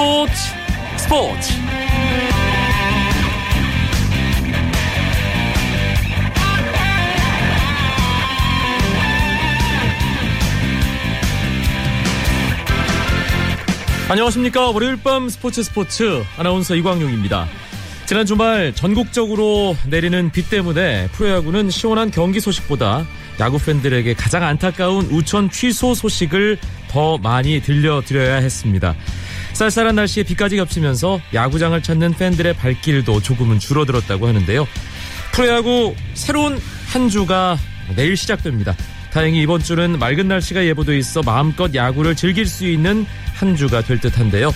스포츠 스포츠. 안녕하십니까. 월요일 밤 스포츠 스포츠. 아나운서 이광용입니다. 지난 주말 전국적으로 내리는 비 때문에 프로야구는 시원한 경기 소식보다 야구 팬들에게 가장 안타까운 우천 취소 소식을 더 많이 들려드려야 했습니다. 쌀쌀한 날씨에 비까지 겹치면서 야구장을 찾는 팬들의 발길도 조금은 줄어들었다고 하는데요. 프로야구 새로운 한 주가 내일 시작됩니다. 다행히 이번 주는 맑은 날씨가 예보돼 있어 마음껏 야구를 즐길 수 있는 한 주가 될 듯한데요.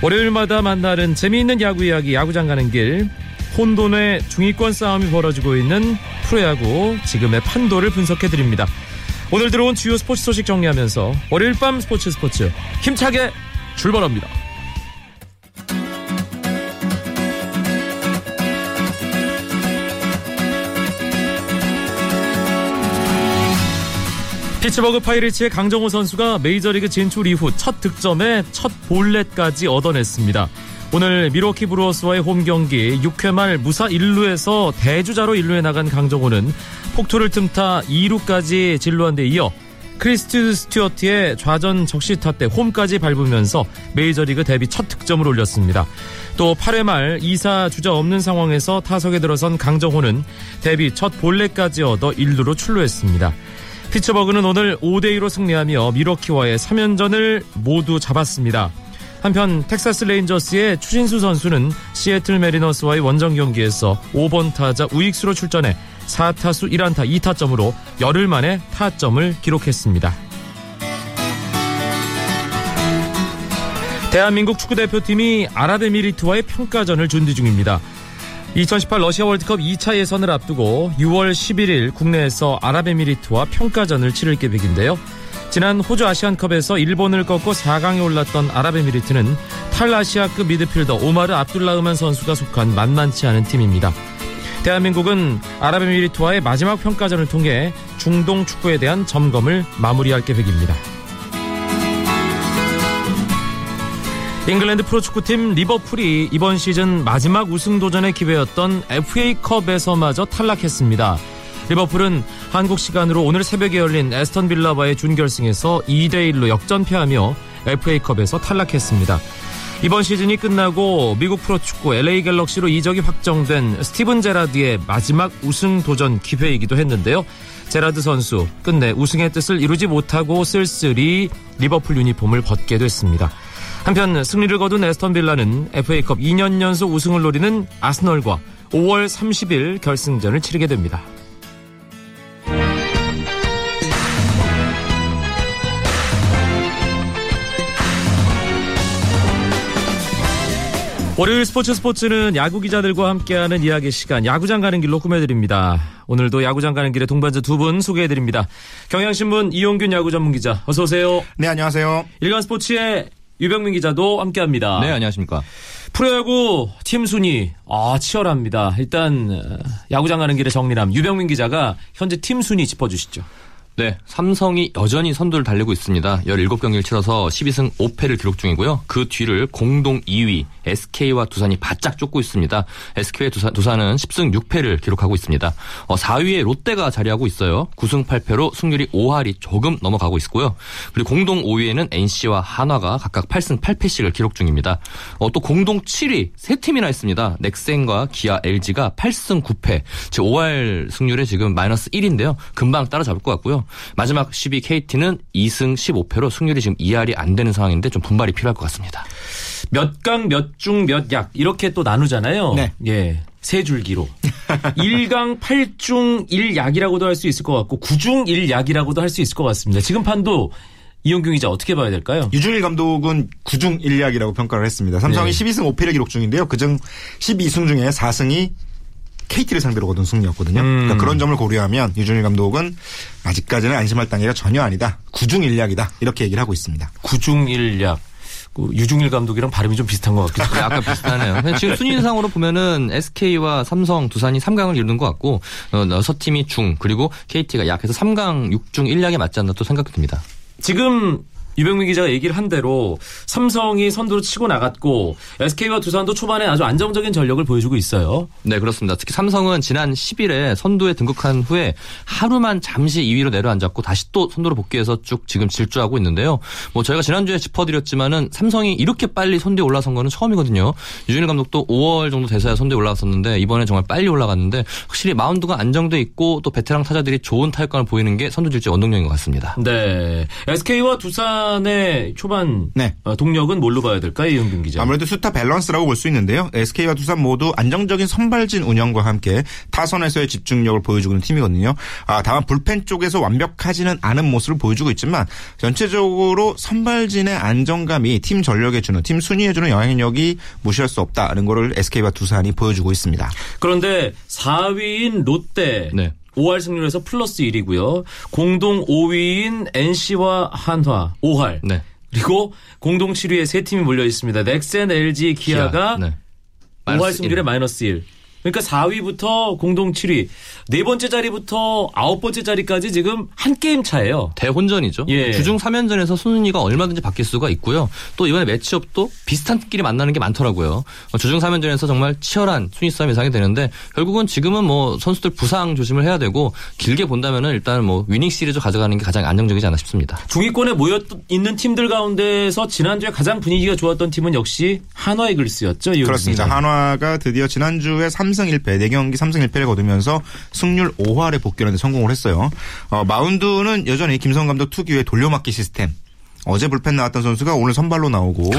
월요일마다 만나는 재미있는 야구 이야기 야구장 가는 길 혼돈의 중위권 싸움이 벌어지고 있는 프로야구 지금의 판도를 분석해 드립니다. 오늘 들어온 주요 스포츠 소식 정리하면서 월요일 밤 스포츠 스포츠 힘차게 출발합니다. 피츠버그 파이리츠의 강정호 선수가 메이저리그 진출 이후 첫 득점에 첫 볼넷까지 얻어냈습니다. 오늘 미러키 브루어스와의 홈 경기 6회 말 무사 1루에서 대주자로 1루에 나간 강정호는 폭투를 틈타 2루까지 진루한 데 이어 크리스 스튜어트의 좌전 적시타 때 홈까지 밟으면서 메이저리그 데뷔 첫 득점을 올렸습니다. 또 8회 말 2사 주자 없는 상황에서 타석에 들어선 강정호는 데뷔 첫 볼넷까지 얻어 1루로 출루했습니다. 피츠버그는 오늘 5대2로 승리하며 밀워키와의 3연전을 모두 잡았습니다. 한편 텍사스 레인저스의 추신수 선수는 시애틀 매리너스와의 원정 경기에서 5번 타자 우익수로 출전해 4타수 1안타 2타점으로 열흘 만에 타점을 기록했습니다. 대한민국 축구대표팀이 아랍에미리트와의 평가전을 준비 중입니다. 2018 러시아 월드컵 2차 예선을 앞두고 6월 11일 국내에서 아랍에미리트와 평가전을 치를 계획인데요. 지난 호주 아시안컵에서 일본을 꺾고 4강에 올랐던 아랍에미리트는 탈아시아급 미드필더 오마르 압둘라흐만 선수가 속한 만만치 않은 팀입니다. 대한민국은 아랍에미리트와의 마지막 평가전을 통해 중동 축구에 대한 점검을 마무리할 계획입니다. 잉글랜드 프로축구팀 리버풀이 이번 시즌 마지막 우승 도전의 기회였던 FA컵에서마저 탈락했습니다. 리버풀은 한국 시간으로 오늘 새벽에 열린 에스턴 빌라와의 준결승에서 2대1로 역전패하며 FA컵에서 탈락했습니다. 이번 시즌이 끝나고 미국 프로축구 LA 갤럭시로 이적이 확정된 스티븐 제라드의 마지막 우승 도전 기회이기도 했는데요. 제라드 선수 끝내 우승의 뜻을 이루지 못하고 쓸쓸히 리버풀 유니폼을 벗게 됐습니다. 한편 승리를 거둔 애스턴 빌라는 FA컵 2년 연속 우승을 노리는 아스널과 5월 30일 결승전을 치르게 됩니다. 월요일 스포츠 스포츠는 야구 기자들과 함께하는 이야기 시간 야구장 가는 길로 꾸며드립니다. 오늘도 야구장 가는 길에 동반자 두 분 소개해드립니다. 경향신문 이용균 야구 전문 기자 어서 오세요. 네 안녕하세요. 일간 스포츠의 유병민 기자도 함께합니다. 네 안녕하십니까. 프로야구 팀 순위 아 치열합니다. 일단 야구장 가는 길에 정리남 유병민 기자가 현재 팀 순위 짚어주시죠. 네, 삼성이 여전히 선두를 달리고 있습니다. 17경기를 치러서 12승 5패를 기록 중이고요. 그 뒤를 공동 2위 SK와 두산이 바짝 쫓고 있습니다. SK와 두산, 두산은 10승 6패를 기록하고 있습니다. 어, 4위에 롯데가 자리하고 있어요. 9승 8패로 승률이 5할이 조금 넘어가고 있고요. 그리고 공동 5위에는 NC와 한화가 각각 8승 8패씩을 기록 중입니다. 어, 또 공동 7위 세 팀이나 있습니다. 넥센과 기아, LG가 8승 9패, 즉 5할 승률에 지금 마이너스 1인데요. 금방 따라잡을 것 같고요. 마지막 10위 KT는 2승 15패로 승률이 지금 2할이 안 되는 상황인데 좀 분발이 필요할 것 같습니다. 몇 강, 몇 중, 몇 약 이렇게 또 나누잖아요. 네. 예. 세 줄기로. 1강 8중 1약이라고도 할 수 있을 것 같고 9중 1약이라고도 할 수 있을 것 같습니다. 지금 판도 이용균 기자 어떻게 봐야 될까요? 유준일 감독은 9중 1약이라고 평가를 했습니다. 삼성이 네. 12승 5패를 기록 중인데요. 그중 12승 중에 4승이 KT를 상대로 거둔 승리였거든요. 음. 그러니까 그런 점을 고려하면 유준일 감독은 아직까지는 안심할 단계가 전혀 아니다. 9중 1약이다. 이렇게 얘기를 하고 있습니다. 9중 1약. 그 유중일 감독이랑 발음이 좀 비슷한 것 같기도 하고. 네, 아까 비슷하네요. 지금 순위상으로 보면은 SK와 삼성, 두산이 3강을 이루는 것 같고 어, 여섯 팀이 중 그리고 KT가 약해서 3강 6중 1약에 맞지 않나 또 생각이 듭니다. 지금 유병민 기자가 얘기를 한 대로 삼성이 선두로 치고 나갔고 SK와 두산도 초반에 아주 안정적인 전력을 보여주고 있어요. 네, 그렇습니다. 특히 삼성은 지난 10일에 선두에 등극한 후에 하루만 잠시 2위로 내려앉았고 다시 또 선두로 복귀해서 쭉 지금 질주하고 있는데요. 뭐 저희가 지난주에 짚어드렸지만은 삼성이 이렇게 빨리 선두에 올라선 거는 처음이거든요. 류중일 감독도 5월 정도 돼서야 선두에 올라갔었는데 이번에 정말 빨리 올라갔는데 확실히 마운드가 안정돼 있고 또 베테랑 타자들이 좋은 타격감을 보이는 게 선두 질주 원동력인 것 같습니다. 네. SK와 두산 의 초반 네. 어, 동력은 뭘로 봐야 될까요, 이영균 기자? 아무래도 투타 밸런스라고 볼 수 있는데요. SK와 두산 모두 안정적인 선발진 운영과 함께 타선에서의 집중력을 보여주고 있는 팀이거든요. 아, 다만 불펜 쪽에서 완벽하지는 않은 모습을 보여주고 있지만 전체적으로 선발진의 안정감이 팀 전력에 주는 팀 순위에 주는 영향력이 무시할 수 없다는 것을 SK와 두산이 보여주고 있습니다. 그런데 4위인 롯데 네. 5할 승률에서 플러스 1이고요. 공동 5위인 NC와 한화 5할. 네. 그리고 공동 7위에 세 팀이 몰려 있습니다. 넥센, LG, 기아가 네. 5할 마이너스 승률에 일. 마이너스 1. 그러니까 4위부터 공동 7위, 네 번째 자리부터 아홉 번째 자리까지 지금 한 게임 차예요. 대혼전이죠. 예. 주중 3연전에서 순위가 얼마든지 바뀔 수가 있고요. 또 이번에 매치업도 비슷한 끼리 만나는 게 많더라고요. 어, 주중 3연전에서 정말 치열한 순위 싸움 예상이 되는데 결국은 지금은 뭐 선수들 부상 조심을 해야 되고 길게 본다면은 일단 뭐 위닝 시리즈 가져가는 게 가장 안정적이지 않나 싶습니다. 중위권에 모여 있는 팀들 가운데서 지난주에 가장 분위기가 좋았던 팀은 역시 한화 이글스였죠. 그렇습니다. 한화가 드디어 지난주에 3승 1패, 4경기 3승 1패를 거두면서 승률 5할에 복귀하는 데 성공을 했어요. 어, 마운드는 여전히 김성 감독 특유의 돌려막기 시스템. 어제 불펜 나왔던 선수가 오늘 선발로 나오고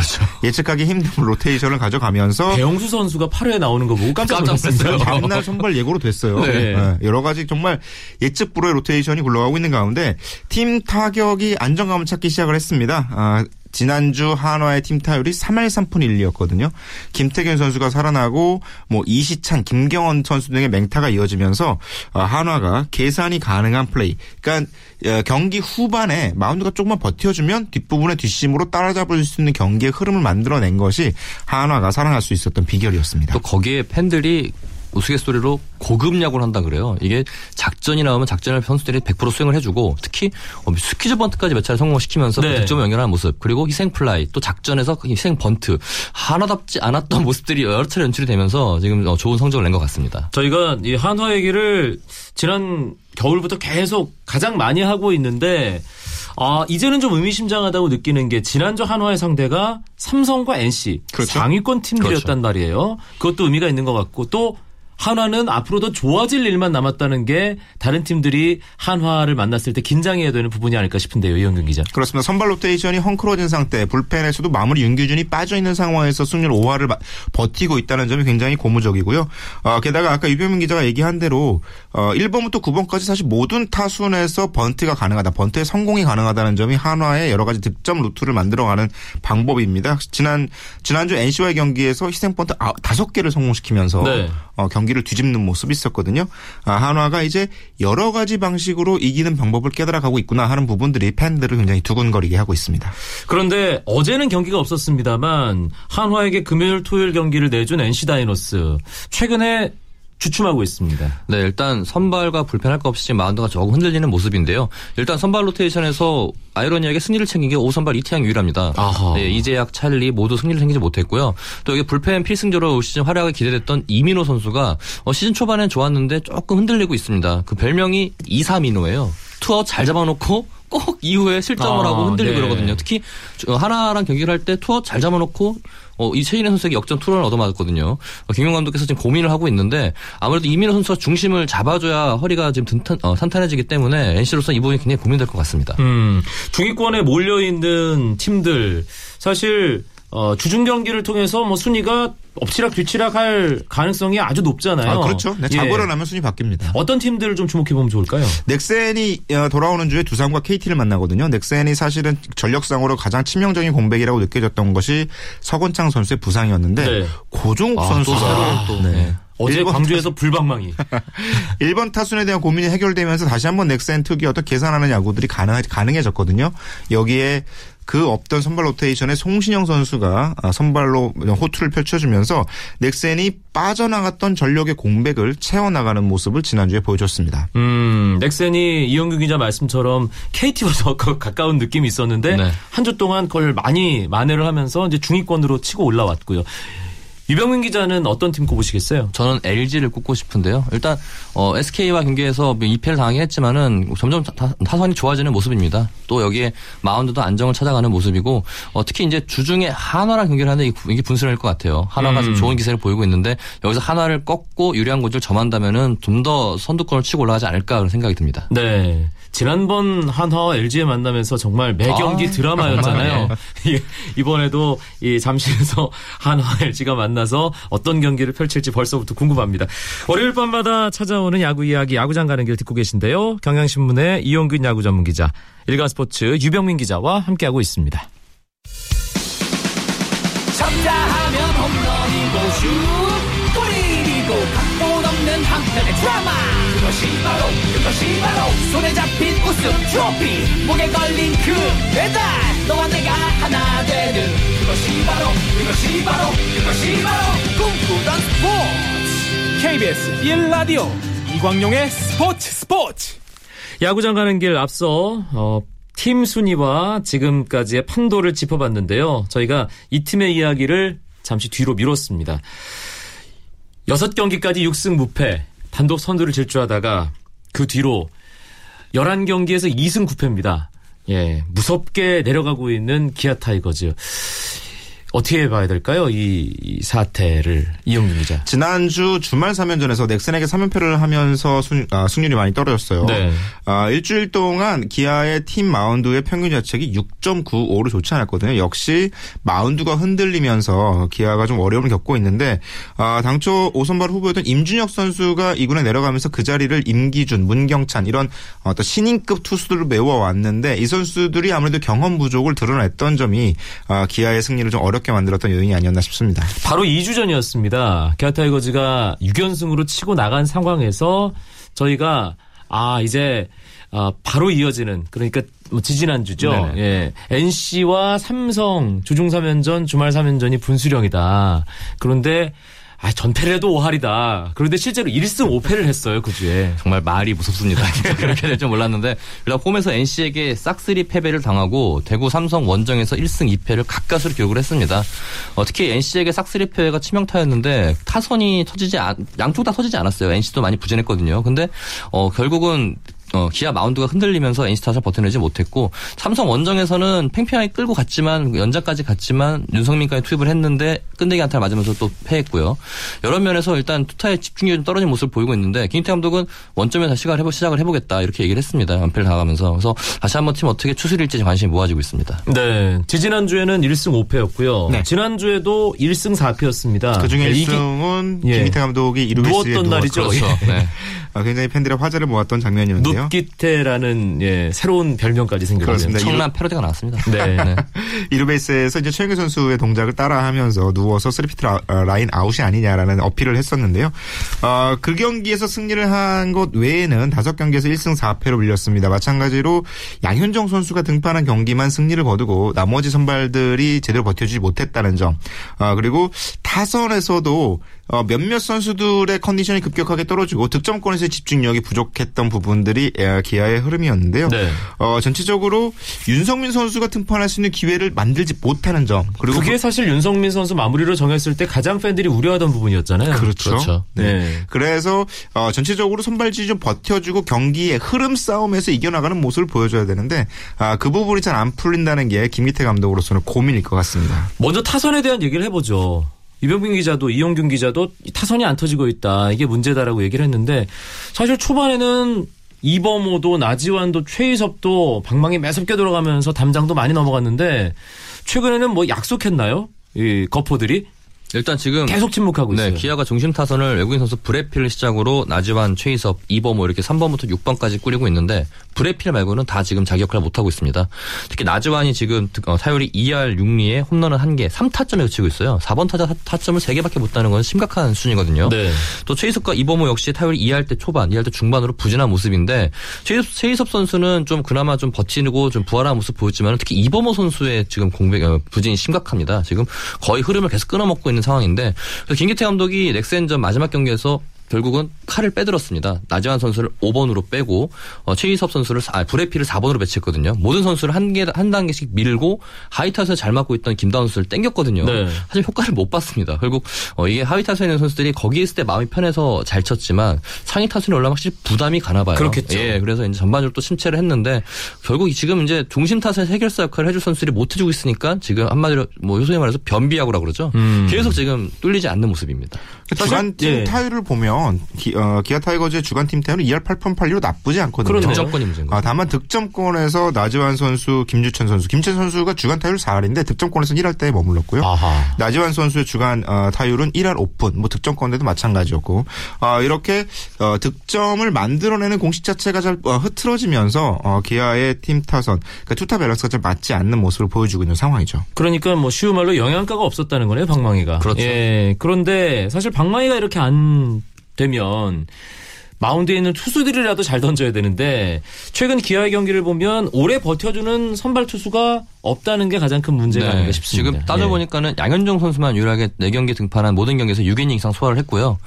예측하기 힘든 로테이션을 가져가면서 배영수 선수가 8회에 나오는 거 보고 깜짝. 놀랐어요. 다음날 선발 예고로 됐어요. 네. 네, 여러 가지 정말 예측 불허의 로테이션이 굴러가고 있는 가운데 팀 타격이 안정감을 찾기 시작을 했습니다. 아, 지난주 한화의 팀 타율이 3할 3푼 1리였거든요. 김태균 선수가 살아나고 뭐 이시찬, 김경원 선수 등의 맹타가 이어지면서 아, 한화가 계산이 가능한 플레이. 그러니까 어, 경기 후반에 마운드가 조금만 버텨주면 뒷부분에 뒷심으로 따라잡을 수 있는 경기의 흐름을 만들어낸 것이 한화가 살아날 수 있었던 비결이었습니다. 또 거기에 팬들이 우스갯소리로 고급 야구를 한다 그래요. 이게 작전이 나오면 작전을 선수들이 100% 수행을 해주고 특히 어, 스퀴즈 번트까지 몇 차례 성공시키면서 네. 그 득점을 연결하는 모습 그리고 희생 플라이 또 작전에서 그 희생 번트 한화답지 않았던 모습들이 여러 차례 연출이 되면서 지금 어, 좋은 성적을 낸 것 같습니다. 저희가 이 한화 얘기를 지난 겨울부터 계속 가장 많이 하고 있는데 아, 이제는 좀 의미심장하다고 느끼는 게 지난주 한화의 상대가 삼성과 NC 그렇죠. 상위권 팀들이었단 그렇죠. 말이에요. 그것도 의미가 있는 것 같고 또 한화는 앞으로 더 좋아질 일만 남았다는 게 다른 팀들이 한화를 만났을 때 긴장해야 되는 부분이 아닐까 싶은데요, 이영균 기자. 그렇습니다. 선발 로테이션이 헝클어진 상태, 불펜에서도 마무리 윤규진이 빠져 있는 상황에서 승률 5할을 버티고 있다는 점이 굉장히 고무적이고요. 어, 게다가 아까 유병민 기자가 얘기한 대로 어, 1번부터 9번까지 사실 모든 타순에서 번트가 가능하다, 번트의 성공이 가능하다는 점이 한화의 여러 가지 득점 루트를 만들어가는 방법입니다. 지난 지난주 NC와의 경기에서 희생 번트 아, 다섯 개를 성공시키면서 네. 어, 경기 를 뒤집는 모습이 있었거든요. 아, 한화가 이제 여러 가지 방식으로 이기는 방법을 깨달아가고 있구나 하는 부분들이 팬들을 굉장히 두근거리게 하고 있습니다. 그런데 어제는 경기가 없었습니다만 한화에게 금요일 토요일 경기를 내준 NC 다이노스 최근에 주춤하고 있습니다. 네, 일단 선발과 불펜할 것 없이 마운드가 조금 흔들리는 모습인데요. 일단 선발 로테이션에서 아이러니하게 승리를 챙긴 게 5선발 이태양 유일합니다. 네, 이재학, 찰리 모두 승리를 챙기지 못했고요. 또 여기 불펜 필승조로 올 시즌 활약을 기대됐던 이민호 선수가 어, 시즌 초반엔 좋았는데 조금 흔들리고 있습니다. 그 별명이 이사민호예요. 투아웃 잘 잡아놓고 꼭 이후에 실점을 아, 하고 흔들리고 네. 그러거든요. 특히 저 한화랑 경기를 할 때 투아웃 잘 잡아놓고 어, 이 최진행 선수에게 역전 투런을 얻어맞았거든요. 어, 김경문 감독께서 지금 고민을 하고 있는데 아무래도 이민호 선수가 중심을 잡아줘야 허리가 지금 든탄, 어, 탄탄해지기 때문에 NC로서 이 부분이 굉장히 고민될 것 같습니다. 음, 중위권에 몰려 있는 팀들 사실 어, 주중 경기를 통해서 뭐 순위가 엎치락 뒤치락 할 가능성이 아주 높잖아요. 아, 그렇죠. 네, 예. 자고를 나면 순위 바뀝니다. 어떤 팀들을 좀 주목해 보면 좋을까요? 넥센이 어, 돌아오는 주에 두산과 KT를 만나거든요. 넥센이 사실은 전력상으로 가장 치명적인 공백이라고 느껴졌던 것이 서건창 선수의 부상이었는데 네. 고종욱 아, 또 선수가 새로운 또, 네. 어제 일본 광주에서 불방망이. 1번 타순에 대한 고민이 해결되면서 다시 한번 넥센 특유의 어떤 계산하는 야구들이 가능, 가능해졌거든요. 여기에 그 없던 선발 로테이션에 송신영 선수가 아, 선발로 호투를 펼쳐주면서 넥센이 빠져나갔던 전력의 공백을 채워나가는 모습을 지난주에 보여줬습니다. 음, 넥센이 이영규 기자 말씀처럼 KT와 더 가까운 느낌이 있었는데 네. 한주 동안 그걸 많이 만회를 하면서 이제 중위권으로 치고 올라왔고요. 유병민 기자는 어떤 팀 꼽으시겠어요? 저는 LG를 꼽고 싶은데요. 일단 어, SK와 경기에서 2패를 당하긴 했지만은 점점 타, 타선이 좋아지는 모습입니다. 또 여기에 마운드도 안정을 찾아가는 모습이고 어, 특히 이제 주중에 한화랑 경기를 하는데 이게 분수할 것 같아요. 한화가 음. 좀 좋은 기세를 보이고 있는데 여기서 한화를 꺾고 유리한 고지를 점한다면은 좀 더 선두권을 치고 올라가지 않을까 그런 생각이 듭니다. 네. 지난번 한화와 LG의 만남에서 정말 매 경기 아, 드라마였잖아요. 예, 이번에도 이 잠실에서 한화 LG가 만나서 어떤 경기를 펼칠지 벌써부터 궁금합니다. 월요일 밤마다 찾아오는 야구 이야기 야구장 가는 길 듣고 계신데요. 경향신문의 이용균 야구 전문 기자, 일간스포츠 유병민 기자와 함께하고 있습니다. 쳤다 하면 홈런이고 슛 골이고 각본 없는 한편의 드라마. 그것이 바로 그것이 바로 손에 잡힌 우승 트로피. 목에 걸린 그 배달 너와 내가 하나 되는. 그것이 바로 그것이 바로 그것이 바로 꿈꾸던 스포츠. KBS 1라디오 이광용의 스포츠 스포츠. 야구장 가는 길 앞서 어, 팀 순위와 지금까지의 판도를 짚어봤는데요. 저희가 이 팀의 이야기를 잠시 뒤로 미뤘습니다. 6경기까지 6승 무패 단독 선두를 질주하다가 그 뒤로 11경기에서 2승 9패입니다. 예, 무섭게 내려가고 있는 기아 타이거즈. 어떻게 봐야 될까요? 이, 이 사태를 이영준 기자. 지난주 주말 3연전에서 넥센에게 3연패를 하면서 승, 아, 승률이 많이 떨어졌어요. 네. 아, 일주일 동안 기아의 팀 마운드의 평균 자책이 6.95로 좋지 않았거든요. 역시 마운드가 흔들리면서 기아가 좀 어려움을 겪고 있는데 아, 당초 5선발 후보였던 임준혁 선수가 2군에 내려가면서 그 자리를 임기준, 문경찬 이런 어떤 신인급 투수들을 메워왔는데 이 선수들이 아무래도 경험 부족을 드러냈던 점이 아, 기아의 승리를 좀 어렵게 만들었던 요인이 아니었나 싶습니다. 바로 2주 전이었습니다. 기아 타이거즈가 6연승으로 치고 나간 상황에서 저희가 아 이제 아, 바로 이어지는 그러니까 뭐 지지난 주죠. 네네. 예. NC와 삼성 주중 3연전 주말 3연전이 분수령이다. 그런데 아, 전패를 해도 5할이다. 그런데 실제로 1승 5패를 했어요, 그 주에. 정말 말이 무섭습니다. 진짜 그렇게 될 줄 몰랐는데 일단 홈에서 NC에게 싹쓸이 패배를 당하고 대구 삼성 원정에서 1승 2패를 가까스로 기록을 했습니다. 어, 특히 NC에게 싹쓸이 패배가 치명타였는데 타선이 터지지 않, 양쪽 다 터지지 않았어요. NC도 많이 부진했거든요. 근데 어, 결국은 어, 기아 마운드가 흔들리면서 NC 타자 버텨내지 못했고 삼성 원정에서는 팽팽하게 끌고 갔지만 연장까지 갔지만 윤성민까지 투입을 했는데 끝내기 안타를 맞으면서 또 패했고요. 여러 면에서 일단 투타의 집중력이 좀 떨어진 모습을 보이고 있는데 김태 감독은 원점에 다시 시작을, 해보, 시작을 해보겠다 이렇게 얘기를 했습니다. 연패를 당하면서 그래서 다시 한번 팀 어떻게 추스릴지 관심이 모아지고 있습니다. 네. 지지난 주에는 1승 5패였고요. 네. 지난 주에도 1승 4패였습니다. 그 중에 아, 이게 1승은 예. 김기태 감독이 이루베이스에 누웠던 날이죠. 그렇죠. 네. 아, 굉장히 팬들의 화제를 모았던 장면이었는데요. 눕기태라는 예, 새로운 별명까지. 그렇습니다. 엄청난 패러디가 나왔습니다. 네. 이루베이스에서 이제 최영규 선수의 동작을 따라하면서 누워서 쓰리피트 라- 어, 라인 아웃이 아니냐라는 어필을 했었는데요. 어, 그 경기에서 승리를 한 것 외에는 다섯 경기에서 1승 4패로 밀렸습니다. 마찬가지로 양현종 선수가 등판한 경기만 승리를 거두고 나머지 선발들이 제대로 버텨주지 못했다는 점. 아, 그리고 타선에서도 어, 몇몇 선수들의 컨디션이 급격하게 떨어지고 득점권에서의 집중력이 부족했던 부분들이 에, 기아의 흐름이었는데요. 네. 어, 전체적으로 윤성민 선수가 등판할 수 있는 기회를 만들지 못하는 점. 그리고 그게 사실 윤성민 선수 마무리로 정했을 때 가장 팬들이 우려하던 부분이었잖아요. 그, 그렇죠. 그렇죠. 네. 네. 그래서 어, 전체적으로 선발진이 좀 버텨주고 경기의 흐름 싸움에서 이겨나가는 모습을 보여줘야 되는데 아, 그 부분이 잘 안 풀린다는 게 김기태 감독으로서는 고민일 것 같습니다. 먼저 타선에 대한 얘기를 해보죠. 이병빈 기자도 이용균 기자도 이 타선이 안 터지고 있다. 이게 문제다라고 얘기를 했는데 사실 초반에는 이범호도 나지완도 최희섭도 방망이 매섭게 돌아가면서 담장도 많이 넘어갔는데 최근에는 뭐 약속했나요? 이 거포들이 일단 지금 계속 침묵하고 있어요. 네, 기아가 중심 타선을 외국인 선수 브레필을 시작으로 나지완, 최희섭, 이범호 이렇게 3번부터 6번까지 꾸리고 있는데 브레필 말고는 다 지금 자기 역할을 못하고 있습니다. 특히 나즈완이 지금 어, 타율이 2할 6리에 홈런은 1개, 3타점에 그치고 있어요. 4번 타자 타점을 3개밖에 못 따는 건 심각한 수준이거든요. 네. 또 최희섭과 이범호 역시 타율이 2할 때 초반, 2할 때 중반으로 부진한 모습인데 최희섭, 최희섭 선수는 좀 그나마 좀 버티고 좀 부활한 모습 보였지만 특히 이범호 선수의 지금 공백 어, 부진이 심각합니다. 지금 거의 흐름을 계속 끊어먹고 있는 상황인데 그래서 김기태 감독이 넥센전 마지막 경기에서 결국은 칼을 빼들었습니다. 나지완 선수를 5번으로 빼고 어, 최희섭 선수를 아, 브렛 필을 4번으로 배치했거든요. 모든 선수를 한 개 한 단계씩 밀고 하위 타선을 잘 맞고 있던 김다원 선수를 땡겼거든요. 네. 사실 효과를 못 봤습니다. 결국 어, 이게 하위 타선에 있는 선수들이 거기 있을 때 마음이 편해서 잘 쳤지만 상위 타선에 올라오면 확실히 부담이 가나 봐요. 그렇겠죠. 예, 그래서 이제 전반적으로 또 침체를 했는데 결국 지금 이제 중심 타선의 해결사 역할을 해줄 선수들이 못 해주고 있으니까 지금 한마디로 뭐 요새 말해서 변비야구라 그러죠. 음. 계속 지금 뚫리지 않는 모습입니다. 주간 팀 예. 타율을 보면 기, 어, 기아 타이거즈의 주간 팀 타율은 2할 8푼 8리로 나쁘지 않거든요. 득점권이 문제인. 아, 다만 득점권에서 나지완 선수, 김주찬 선수, 김주찬 선수가 주간 타율 4할인데 득점권에서는 1할 때 머물렀고요. 아하. 나지완 선수의 주간 어, 타율은 1할 5푼, 뭐 득점권에도 마찬가지였고 어, 이렇게 어, 득점을 만들어내는 공식 자체가 잘 어, 흐트러지면서 어, 기아의 팀 타선, 그러니까 투타 밸런스가 잘 맞지 않는 모습을 보여주고 있는 상황이죠. 그러니까 뭐 쉬운 말로 영양가가 없었다는 거네요, 방망이가. 그렇죠. 예. 그런데 사실 방망이가 이렇게 안 되면 마운드에 있는 투수들이라도 잘 던져야 되는데 최근 기아의 경기를 보면 오래 버텨주는 선발 투수가 없다는 게 가장 큰 문제가 아닌가 싶습니다. 네. 지금 따져보니까는 양현종 선수만 유일하게 4경기 등판한 모든 경기에서 6이닝 이상 소화를 했고요.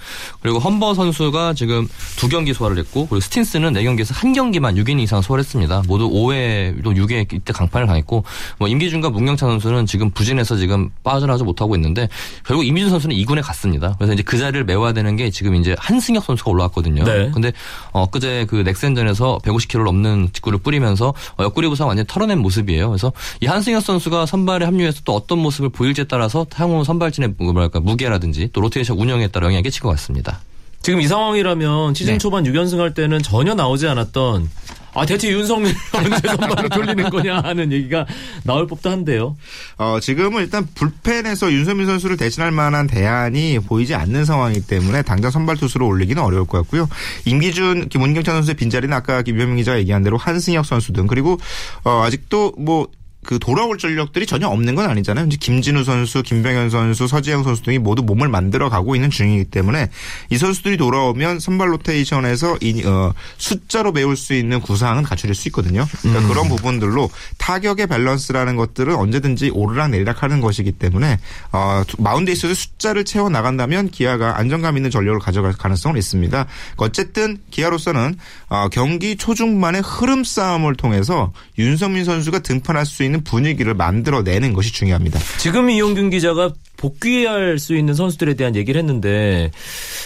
그리고 험버 선수가 지금 2경기 소화를 했고 그리고 스틴스는 4경기에서 1경기만 6이닝 이상 소화를 했습니다. 모두 5회 또 6회 이때 강판을 당했고 뭐 임기준과 문경찬 선수는 지금 부진해서 지금 빠져나가지 못하고 있는데 결국 임기준 선수는 2군에 갔습니다. 그래서 이제 그 자리를 메워야 되는 게 지금 이제 한승혁 선수가 올라왔거든요. 네. 근데 엊그제 그 넥센전에서 150km를 넘는 직구를 뿌리면서 어, 옆구리 부상 완전 히 털어낸 모습이에요. 그래서 이 한승혁 선수가 선발에 합류해서 또 어떤 모습을 보일지에 따라서 향후 선발진의 뭐 뭐랄까 무게라든지 또 로테이션 운영에 따라 영향이 끼칠 것 같습니다. 지금 이 상황이라면 시즌 네. 초반 6연승 할 때는 전혀 나오지 않았던 아 대체 윤성민 언제 선발로 돌리는 거냐 하는 얘기가 나올 법도 한데요. 어, 지금은 일단 불펜에서 윤소민 선수를 대신할 만한 대안이 보이지 않는 상황이기 때문에 당장 선발 투수로 올리기는 어려울 것 같고요. 임기준, 문경찬 선수의 빈자리는 아까 김현민 기자가 얘기한 대로 한승혁 선수 등 그리고 어, 아직도 뭐 그 돌아올 전력들이 전혀 없는 건 아니잖아요. 이제 김진우 선수, 김병현 선수, 서지영 선수 등이 모두 몸을 만들어 가고 있는 중이기 때문에 이 선수들이 돌아오면 선발 로테이션에서 이, 어, 숫자로 메울 수 있는 구상은 갖춰질 수 있거든요. 그러니까 그런 부분들로 타격의 밸런스라는 것들은 언제든지 오르락 내리락 하는 것이기 때문에 어, 마운드에 있어서 숫자를 채워 나간다면 기아가 안정감 있는 전력을 가져갈 가능성은 있습니다. 어쨌든 기아로서는 어, 경기 초중반의 흐름 싸움을 통해서 윤성민 선수가 등판할 수 있는 분위기를 만들어내는 것이 중요합니다. 지금 이용균 기자가 복귀할 수 있는 선수들에 대한 얘기를 했는데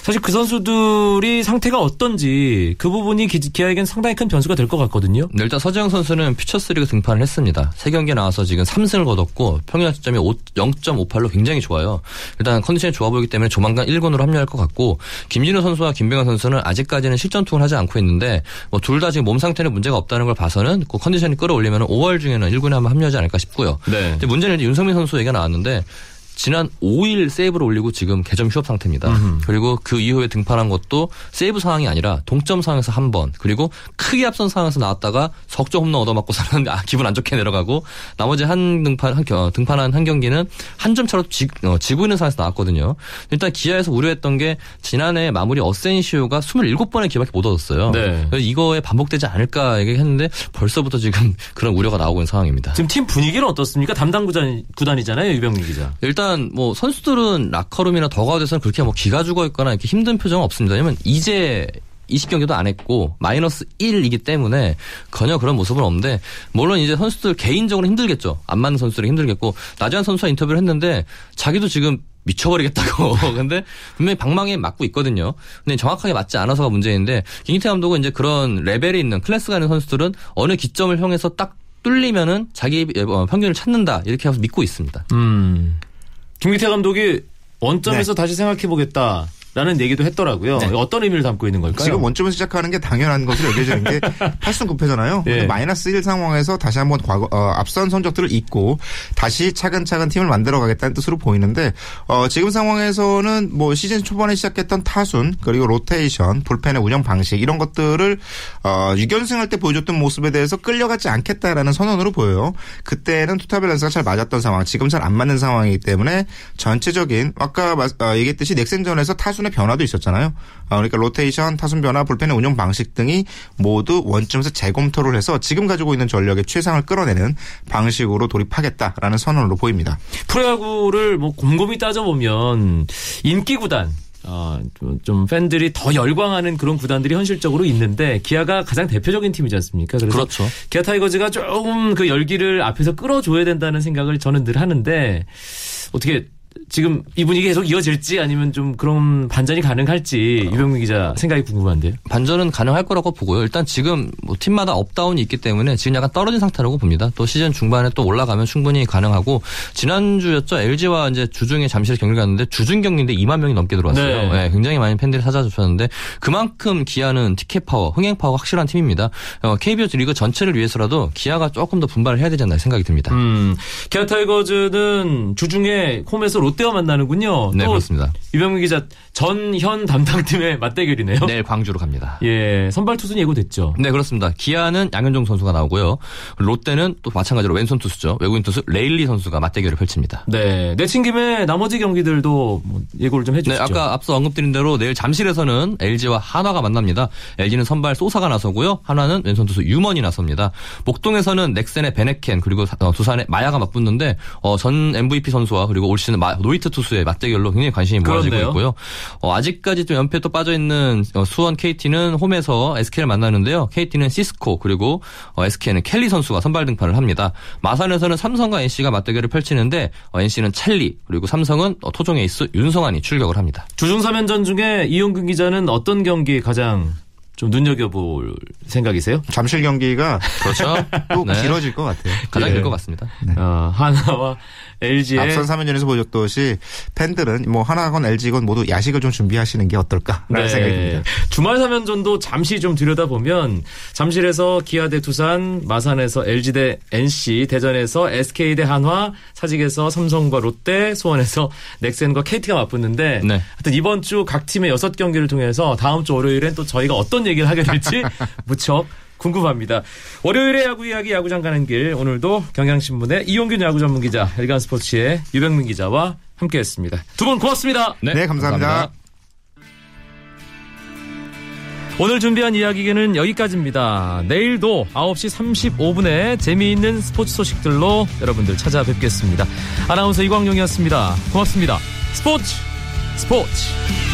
사실 그 선수들이 상태가 어떤지 그 부분이 기- 기아에겐 상당히 큰 변수가 될 것 같거든요. 네, 일단 서지영 선수는 퓨처스리그 등판을 했습니다. 세 경기 나와서 지금 3승을 거뒀고 평균 타점이 0.58로 굉장히 좋아요. 일단 컨디션이 좋아 보이기 때문에 조만간 1군으로 합류할 것 같고 김진우 선수와 김병현 선수는 아직까지는 실전투를 하지 않고 있는데 뭐 둘 다 지금 몸 상태는 문제가 없다는 걸 봐서는 그 컨디션이 끌어올리면 5월 중에는 1군에 한번 합류하지 않을까 싶고요. 네. 근데 문제는 이제 윤성민 선수 얘기가 나왔는데 지난 5일 세이브를 올리고 지금 개점 휴업 상태입니다. 그리고 그 이후에 등판한 것도 세이브 상황이 아니라 동점 상황에서 한 번, 그리고 크게 앞선 상황에서 나왔다가 석점 홈런 얻어맞고 사는 아, 기분 안 좋게 내려가고 나머지 한 등판 한, 겨- 등판한 한 경기는 한 점 차로 지, 어, 지고 있는 상황에서 나왔거든요. 일단 기아에서 우려했던 게 지난해 마무리 어센시오가 27번의 기회밖에 못 얻었어요. 네. 그래서 이거에 반복되지 않을까 얘기했는데 벌써부터 지금 그런 우려가 나오고 있는 상황입니다. 지금 팀 분위기는 어떻습니까? 담당 구단, 구단이잖아요, 유병민 기자. 일단 뭐 선수들은 라커룸이나 더가웃에서는 그렇게 뭐 기가 죽어 있거나 이렇게 힘든 표정은 없습니다. 왜냐면 이제 20경기도 안 했고 마이너스 1이기 때문에 전혀 그런 모습은 없는데 물론 이제 선수들 개인적으로 힘들겠죠. 안 맞는 선수들이 힘들겠고 나지한 선수와 인터뷰를 했는데 자기도 지금 미쳐버리겠다고. 근데 분명히 방망이에 맞고 있거든요. 근데 정확하게 맞지 않아서가 문제인데 김기태 감독은 이제 그런 레벨이 있는 클래스가 있는 선수들은 어느 기점을 향해서 딱 뚫리면은 자기 어, 평균을 찾는다 이렇게 해서 믿고 있습니다. 음. 김기태 감독이 원점에서 다시 생각해 보겠다. 라는 얘기도 했더라고요. 네. 어떤 의미를 담고 있는 걸까요? 지금 원점에서 시작하는 게 당연한 것으로 여겨지는 게 8승 9패잖아요. 예. 마이너스 1 상황에서 다시 한번 과거 어, 앞선 성적들을 잊고 다시 차근차근 팀을 만들어 가겠다는 뜻으로 보이는데 어, 지금 상황에서는 뭐 시즌 초반에 시작했던 타순 그리고 로테이션 불펜의 운영 방식 이런 것들을 어, 6연승할 때 보여줬던 모습에 대해서 끌려가지 않겠다라는 선언으로 보여요. 그때는 투타 밸런스가 잘 맞았던 상황, 지금 잘 안 맞는 상황이기 때문에 전체적인 아까 마- 어, 얘기했듯이 넥센전에서 타순 의 변화도 있었잖아요. 어, 그러니까 로테이션, 타순 변화, 불펜의 운영 방식 등이 모두 원점에서 재검토를 해서 지금 가지고 있는 전력의 최상을 끌어내는 방식으로 돌입하겠다라는 선언으로 보입니다. 프로야구를 뭐 곰곰이 따져보면 인기 구단 어, 좀- 좀 팬들이 더 열광하는 그런 구단들이 현실적으로 있는데 기아가 가장 대표적인 팀이지 않습니까? 그래서 그렇죠. 기아 타이거즈가 조금 그 열기를 앞에서 끌어줘야 된다는 생각을 저는 늘 하는데 어떻게 지금 이 분위기 계속 이어질지 아니면 좀 그런 반전이 가능할지 유병민 기자 생각이 궁금한데요. 반전은 가능할 거라고 보고요. 일단 지금 뭐 팀마다 up down이 있기 때문에 지금 약간 떨어진 상태라고 봅니다. 또 시즌 중반에 또 올라가면 충분히 가능하고 지난주였죠. LG와 이제 주중에 잠실 경기를 갔는데 주중 경기인데 2만 명이 넘게 들어왔어요. 네. 네, 굉장히 많은 팬들이 찾아주셨는데 그만큼 기아는 티켓 파워, 흥행 파워가 확실한 팀입니다. 어, KBO 리그 전체를 위해서라도 기아가 조금 더 분발을 해야 되지 않나 생각이 듭니다. 음, 기아 타이거즈는 주중에 홈에서 롯데와 만나는군요. 네, 또 그렇습니다. 유병민 기자 전현 담당팀의 맞대결이네요. 내일 광주로 갑니다. 예, 선발 투수는 예고됐죠. 네, 그렇습니다. 기아는 양현종 선수가 나오고요. 롯데는 또 마찬가지로 왼손 투수죠. 외국인 투수 레일리 선수가 맞대결을 펼칩니다. 네, 내친 김에 나머지 경기들도 뭐 예고를 좀 네, 해주시죠. 아까 앞서 언급드린 대로 내일 잠실에서는 LG와 한화가 만납니다. LG는 선발 소사가 나서고요. 한화는 왼손 투수 유먼이 나섭니다. 목동에서는 넥센의 밴헤켄 그리고 사- 어, 두산의 마야가 맞붙는데 어, 전 MVP 선수와 그리고 올 시즌 마- 노히트 투수의 맞대결로 굉장히 관심이 모아지고 그렇네요. 있고요. 어, 아직까지 좀 연패 또 빠져 있는 어, 수원 KT는 홈에서 SK를 만나는데요. KT는 시스코 그리고 어, SK는 켈리 선수가 선발 등판을 합니다. 마산에서는 삼성과 NC가 맞대결을 펼치는데 어, NC는 찰리 그리고 삼성은 어, 토종 에이스 윤성환이 출격을 합니다. 주중 3연전 중에 이용근 기자는 어떤 경기 가장 좀 눈여겨볼 생각이세요? 잠실 경기가 그렇죠. 또 네. 길어질 것 같아요. 가장 예. 길것 같습니다. 어, 하나와 LG의 앞선 3연전에서 보여줬듯이 팬들은 뭐 하나건 LG건 모두 야식을 좀 준비하시는 게 어떨까라는 생각이 듭니다. 주말 3연전도 잠시 좀 들여다보면 잠실에서 기아 대 두산, 마산에서 LG 대 NC, 대전에서 SK 대 한화, 사직에서 삼성과 롯데, 수원에서 넥센과 KT가 맞붙는데 네. 하여튼 이번 주 각 팀의 6경기를 통해서 다음 주 월요일엔 또 저희가 어떤 얘기를 하게 될지 무척 궁금합니다. 월요일에 야구 이야기 야구장 가는 길 오늘도 경향신문의 이용균 야구 전문 기자, 일간 스포츠의 유병민 기자와 함께했습니다. 두 분 고맙습니다. 네, 감사합니다. 오늘 준비한 이야기는 여기까지입니다. 내일도 9시 35분에 재미있는 스포츠 소식들로 여러분들 찾아뵙겠습니다. 아나운서 이광용이었습니다. 고맙습니다. 스포츠 스포츠